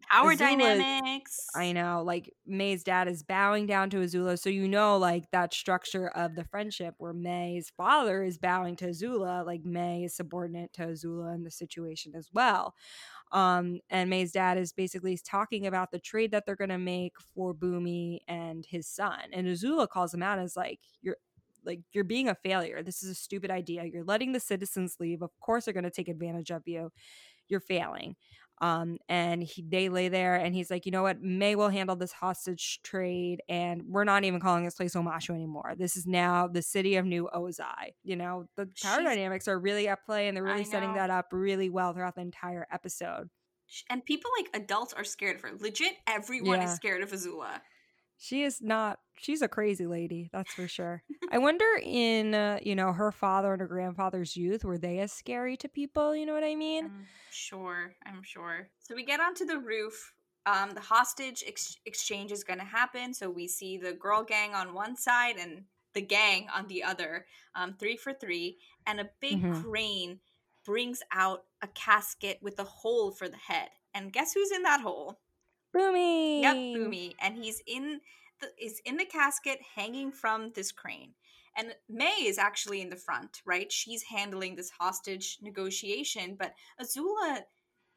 Power Azula- dynamics. I know, like Mai's dad is bowing down to Azula, so you know, like that structure of the friendship where Mai's father is bowing to Azula, like Mai is subordinate to Azula in the situation as well. Um, and Mai's dad is basically talking about the trade that they're gonna make for Bumi and his son, and Azula calls him out as like, "You're." Like you're being a failure. This is a stupid idea. You're letting the citizens leave. Of course, they're going to take advantage of you. You're failing um and he, they lay there and he's like you know what mai will handle this hostage trade and we're not even calling this place omashu anymore this is now the city of new ozai you know the power She's- dynamics are really at play and they're really setting that up really well throughout the entire episode and people like adults are scared of her. Legit, everyone Yeah. is scared of Azula. She is not she's a crazy lady that's for sure i wonder in uh, you know her father and her grandfather's youth were they as scary to people you know what i mean I'm sure. I'm sure. So we get onto the roof. Um, the hostage ex- exchange is going to happen. So we see the girl gang on one side and the gang on the other, um, three for three, and a big Mhm. crane brings out a casket with a hole for the head. And guess who's in that hole? Boomy Yep, Bumi, and he's in the is in the casket hanging from this crane. And Mai is actually in the front, right? She's handling this hostage negotiation, but Azula,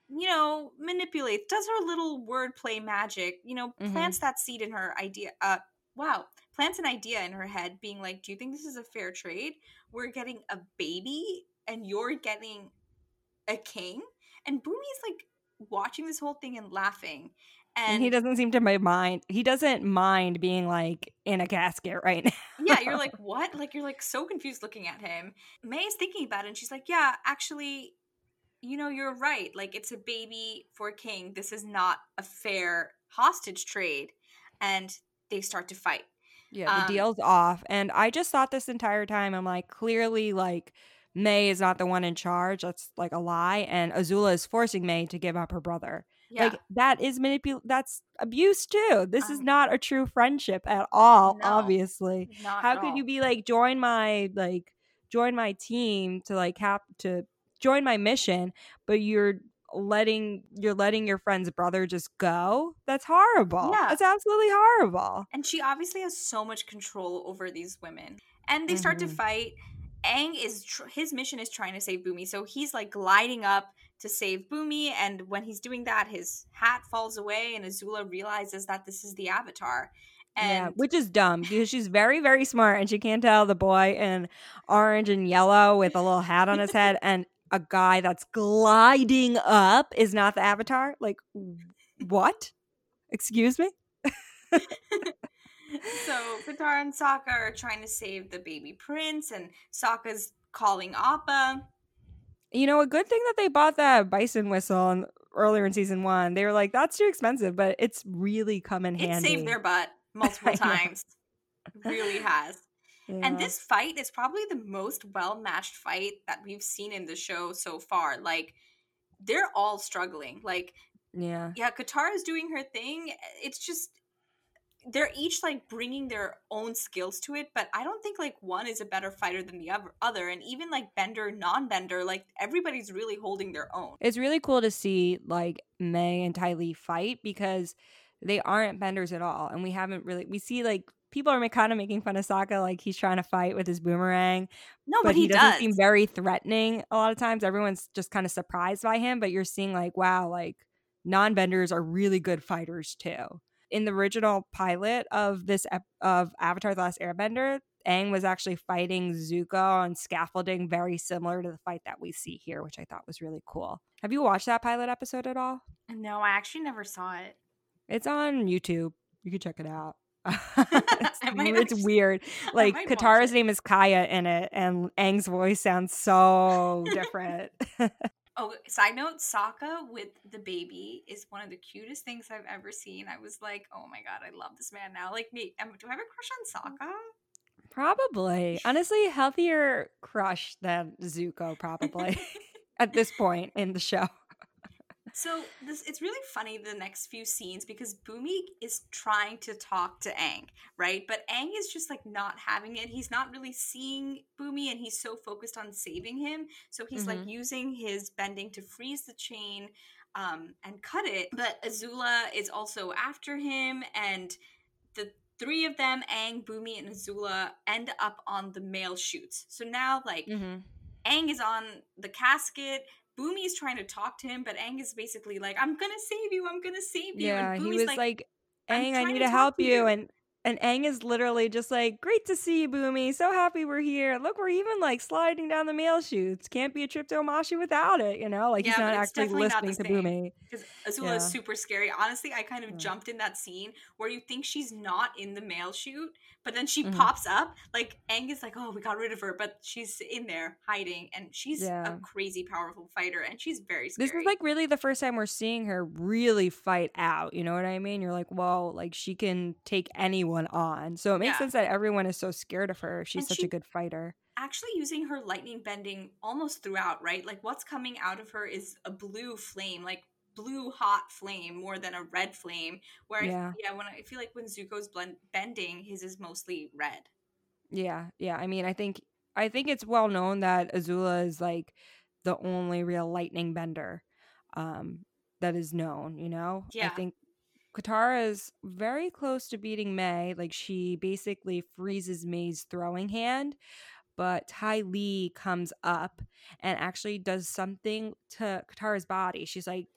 you know, manipulates, does her little wordplay magic, you know, Mhm. plants that seed in her idea. Uh, wow, plants an idea in her head, being like, "Do you think this is a fair trade? We're getting a baby, and you're getting a king." And Bumi's like watching this whole thing and laughing. And, and he doesn't seem to mi- mind he doesn't mind being like in a casket right now yeah, you're like, what? Like, you're like so confused looking at him. Mai is thinking about it and she's like, yeah, actually, you know, you're right. Like, it's a baby for a king. This is not a fair hostage trade. And they start to fight. Yeah, the Um, deal's off. And I just thought this entire time, I'm like, clearly, like, Mai is not the one in charge. That's like a lie. And Azula is forcing Mai to give up her brother. Yeah. Like, that is manipul. That's abuse, too. This is Um, not a true friendship at all, no, obviously. How could all. you be like, join my, like, join my team to like have to join my mission, but you're letting you're letting your friend's brother just go that's horrible Yeah. that's absolutely horrible And she obviously has so much control over these women. And they start to Mhm. fight. Aang is tr- his mission is trying to save Bumi, so he's like gliding up to save Bumi. And when he's doing that, his hat falls away, and Azula realizes that this is the Avatar. yeah And which is dumb because she's very very smart and she can't tell the boy in orange and yellow with a little hat on his head and a guy that's gliding up is not the avatar like what excuse me so Katara and Sokka are trying to save the baby prince, and Sokka's calling Appa. You know, a good thing that they bought that bison whistle earlier in season one. They were like, "That's too expensive," but it's really come in It handy. It saved their butt multiple times. Really has. And this fight is probably the most well matched fight that we've seen in the show so far. Like, they're all struggling. Like, yeah, yeah, Katara's doing her thing. Eh, it's just they're each like bringing their own skills to it, but I don't think like one is a better fighter than the other. And even like Bender, non-Bender, like everybody's really holding their own. it's really cool to see like Mai and Ty Lee fight because they aren't benders at all, and we haven't really. We see like people are kind of making fun of Sokka, like he's trying to fight with his boomerang, No, but, but, he, he, doesn't does. seem very threatening a lot of times. Everyone's just kind of surprised by him, but you're seeing like, wow, like non-benders are really good fighters too. In the original pilot of this ep- of Avatar: The Last Airbender, Aang was actually fighting Zuko on scaffolding, very similar to the fight that we see here, which I thought was really cool. Have you watched that pilot episode at all? no, I actually never saw it. It's on YouTube. You can check it out. it's, it's actually- weird. Like Katara's name is Kaya in it, and Aang's voice sounds so different. Oh, side note, Sokka with the baby is one of the cutest things I've ever seen. I was like, oh my god, I love this man now. Like, do I have a crush on mm. Sokka? probably, honestly, healthier crush than Zuko. Probably at this point in the show. So this it's really funny the next few scenes because Bumi is trying to talk to Aang, right? But Aang is just like not having it. He's not really seeing Bumi and he's so focused on saving him. So he's like using his bending to freeze the chain um and cut it. But Azula is also after him and the three of them, Aang, Bumi, and Azula, end up on the mail chutes. So now like Mm-hmm. Aang is on the casket. Bumi is trying to talk to him, but Aang is basically like, "I'm gonna save you. I'm gonna save you." Yeah, and he was like, "I'm Aang, I need to help you. you." And and Aang is literally just like, great to see you, Bumi. So happy we're here. Look, we're even like sliding down the mail chutes. Can't be a trip to Omashu without it, you know? Like he's Yeah, not but actually definitely not listening to. Bumi. because Azula Yeah. is super scary. Honestly, I kind of Yeah. jumped in that scene where you think she's not in the mail chute, but then she Mhm. pops up. Like Aang is like, "Oh, we got rid of her," but she's in there hiding, and she's Yeah. a crazy powerful fighter, and she's very scary. This is like really the first time we're seeing her really fight out. You know what I mean? You're like, well, like she can take anyone on. So it makes Yeah. sense that everyone is so scared of her. She's And such she- a good fighter. actually using her lightning bending almost throughout, right? Like what's coming out of her is a blue flame, like blue hot flame more than a red flame. Where Yeah. yeah, when I feel like when Zuko's blend, bending, his is mostly red. Yeah, yeah. I mean, I think I think it's well known that Azula is like the only real lightning bender um that is known, you know? I think Katara is very close to beating Mai. Like she basically freezes Mai's throwing hand, but Ty Lee comes up and actually does something to Katara's body. She's like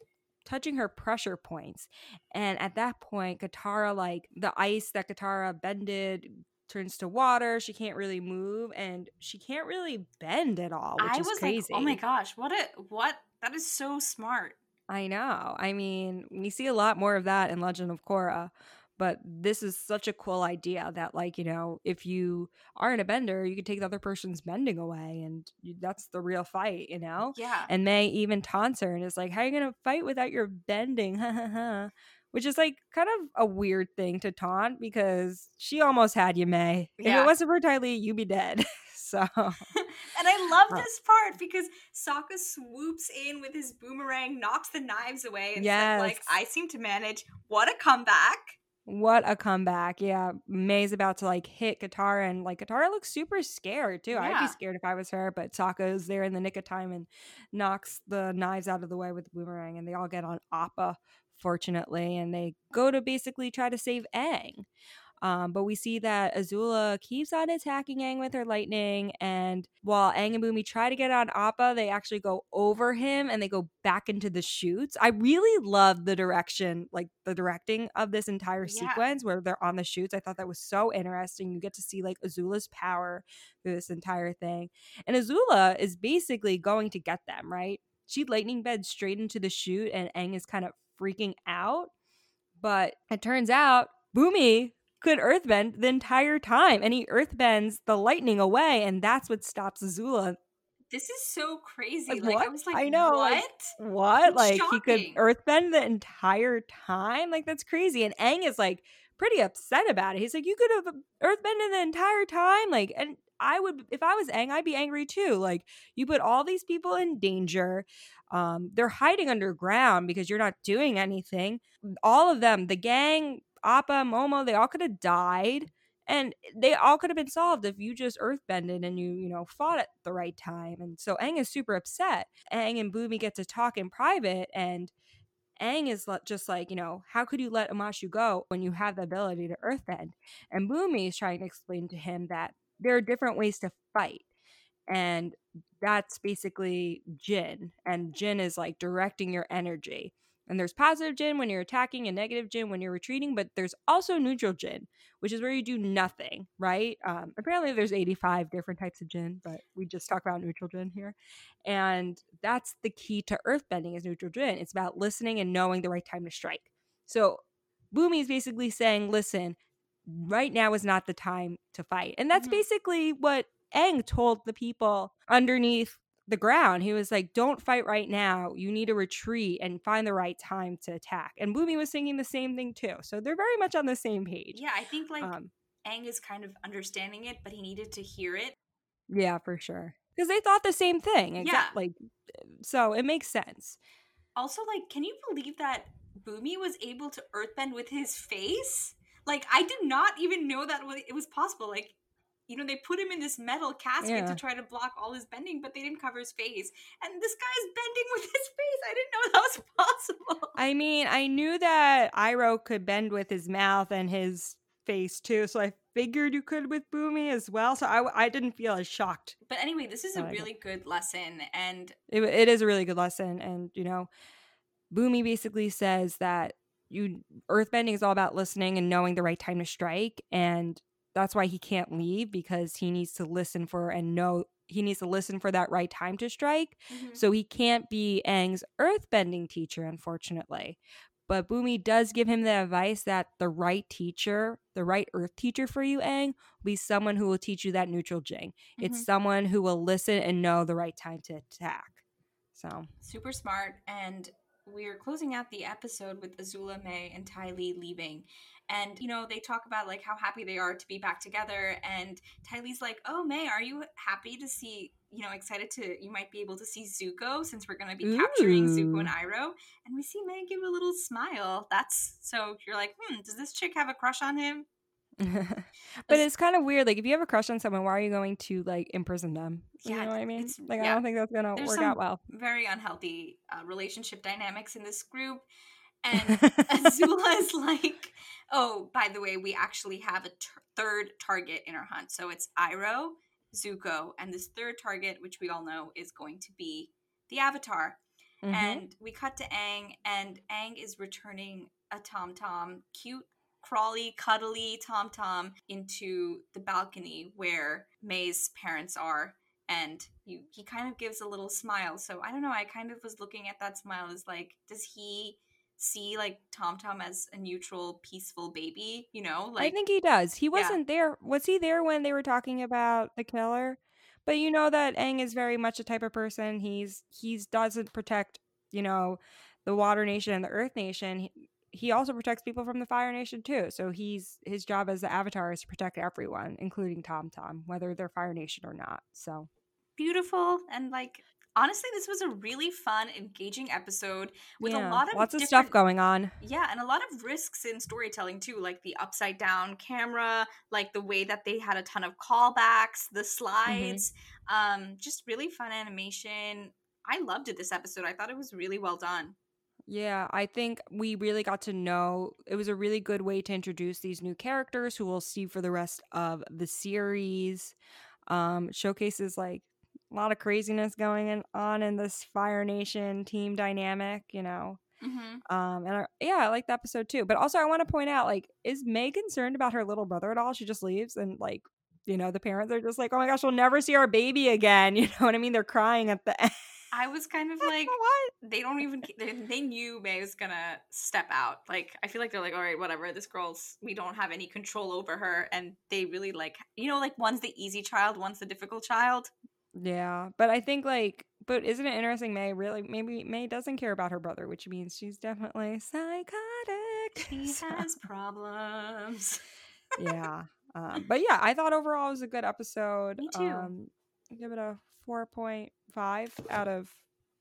touching her pressure points. And at that point, Katara, like the ice that Katara bended turns to water. She can't really move and she can't really bend at all, which I is was crazy. like, oh my gosh, what a what that is so smart. I know. I mean, we see a lot more of that in Legend of Korra, but this is such a cool idea that, like, you know, if you aren't a bender, you can take the other person's bending away, and you, that's the real fight, you know? Yeah. And Mai even taunts her and is like, How are you going to fight without your bending? Which is like kind of a weird thing to taunt because she almost had you, Mai. yeah. If it wasn't for Ty Lee, you'd be dead. so, and I love Uh, this part because Sokka swoops in with his boomerang, knocks the knives away, and says, like, I seem to manage. What a comeback. What a comeback. Yeah. Mai's about to like hit Katara and like Katara looks super scared too. I'd be scared if I was her, but Sokka's there in the nick of time and knocks the knives out of the way with the boomerang and they all get on Appa, fortunately, and they go to basically try to save Aang. Um, but we see that Azula keeps on attacking Aang with her lightning, and while Aang and Bumi try to get on Appa, they actually go over him and they go back into the chutes. I really love the direction, like the directing of this entire Yeah. sequence where they're on the chutes. I thought that was so interesting. You get to see like Azula's power through this entire thing, and Azula is basically going to get them right. She lightning beds straight into the chute, and Aang is kind of freaking out. But it turns out Bumi could earthbend the entire time, and he earthbends the lightning away, and that's what stops Azula. This is so crazy. Like, Like, what? I was like, I know, what? like, What? It's like he could earthbend the entire time? Like that's crazy. And Aang is like pretty upset about it. He's like, you could have earthbended the entire time. Like, and I would, if I was Aang, I'd be angry too. Like, you put all these people in danger. Um, they're hiding underground because you're not doing anything. All of them, the gang, Appa, Momo, they all could have died. And they all could have been solved if you just earthbended and you, you know, fought at the right time. And so Aang is super upset. Aang and Bumi get to talk in private, and Aang is just like, you know, how could you let Omashu go when you have the ability to earthbend? And Bumi is trying to explain to him that there are different ways to fight. And that's basically Jing. And Jing is like directing your energy. And there's positive Jing when you're attacking and negative Jing when you're retreating, but there's also neutral Jing, which is where you do nothing, right? Um, apparently, there's 85 different types of Jing, but we just talk about neutral Jing here. And that's the key to earthbending is neutral Jing. It's about listening and knowing the right time to strike. So Bumi is basically saying, listen, right now is not the time to fight. And that's Mhm. basically what Aang told the people underneath the ground. He was like, don't fight right now. You need to retreat and find the right time to attack. And Bumi was singing the same thing too. So they're very much on the same page. Yeah, I think like Um, Aang is kind of understanding it, but he needed to hear it. yeah, for sure. Because they thought the same thing. Yeah. Exactly. So it makes sense. Also, like, can you believe that Bumi was able to earthbend with his face? Like, I did not even know that it was possible. Like, you know, they put him in this metal casket Yeah. to try to block all his bending, but they didn't cover his face. And this guy's bending with his face. I didn't know that was possible. I mean, I knew that Iroh could bend with his mouth and his face too. So I figured you could with Bumi as well. So I, I didn't feel as shocked But anyway, this is a really good lesson. And it, it is a really good lesson and you know bumi basically says that you earthbending is all about listening and knowing the right time to strike and that's why he can't leave because he needs to listen for and know he needs to listen for that right time to strike so he can't be Aang's earthbending teacher unfortunately but Bumi does give him the advice that the right teacher, the right earth teacher for you, Aang, will be someone who will teach you that neutral jing. It's Mhm. someone who will listen and know the right time to attack. So super smart. And we're closing out the episode with Azula, Mai, and Ty Lee leaving. And, you know, they talk about like how happy they are to be back together. And Ty Lee's like, Oh, Mai, are you happy to see, you know, excited to, you might be able to see Zuko since we're going to be capturing Zuko and Ooh. Iroh? And we see Mai give a little smile. That's so you're like, Hmm, does this chick have a crush on him? but it's kind of weird. Like if you have a crush on someone, why are you going to like imprison them? You Yeah, know what I mean? Like I don't think that's gonna There's work out well. Very unhealthy uh, relationship dynamics in this group. And Azula is like, oh, by the way, we actually have a t- third target in our hunt. So it's Iroh, Zuko, and this third target, which we all know is going to be the Avatar. Mhm. And we cut to Aang, and Aang is returning a Tom Tom, cute, crawly, cuddly Tom Tom, into the balcony where Mai's parents are. And you, he kind of gives a little smile. So I don't know. I kind of was looking at that smile as like, does he see like Tom Tom as a neutral, peaceful baby? You know, like I think he does. He wasn't there. Was he there when they were talking about the killer? But you know that Aang is very much the type of person. He's he's doesn't protect, you know, the Water Nation and the Earth Nation. He, he also protects people from the Fire Nation too. So he's his job as the Avatar is to protect everyone, including Tom Tom, whether they're Fire Nation or not. So beautiful and like honestly, this was a really fun, engaging episode with Yeah, a lot of lots of stuff going on. Yeah, and a lot of risks in storytelling too, like the upside down camera, like the way that they had a ton of callbacks, the slides, um, just really fun animation. I loved it this episode. I thought it was really well done. Yeah, I think we really got to know it was a really good way to introduce these new characters who we'll see for the rest of the series. Um, showcases like a lot of craziness going on in this Fire Nation team dynamic, you know. Mm-hmm. Um, and I, yeah, I like the episode too. But also, I want to point out, like, is Mai concerned about her little brother at all? She just leaves, and like, you know, the parents are just like, "Oh my gosh, we'll never see our baby again." You know what I mean? They're crying at the end. I was kind of like, what? they don't even they, they knew Mai was gonna step out. Like I feel like they're like, all right, whatever. This girl's we don't have any control over her, and they really like you know like one's the easy child, one's the difficult child. Yeah, but I think like, but isn't it interesting? Mai really maybe Mai doesn't care about her brother, which means she's definitely psychotic. She So, has problems. yeah, um, but yeah, I thought overall it was a good episode. Me too. Um, give it a four point five out of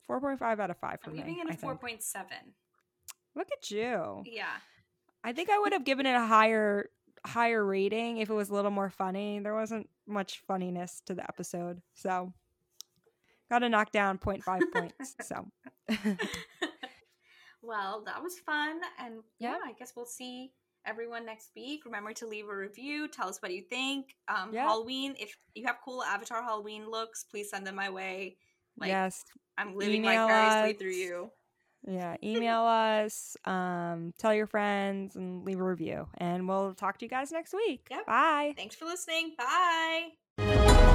four point five out of five for I'm me. giving it a four point seven. Look at you. Yeah. I think I would have given it a higher higher rating if it was a little more funny. There wasn't much funniness to the episode, so got to knock down 0.5 points. So well, that was fun, and yeah, Yeah. I guess we'll see everyone next week. Remember to leave a review. Tell us what you think. Um, Yeah. Halloween. If you have cool Avatar Halloween looks, please send them my way. Like yes, I'm living email vicariously us. through you. Yeah. Email us, um, tell your friends, and leave a review. And we'll talk to you guys next week. Yep. Bye. Thanks for listening. Bye.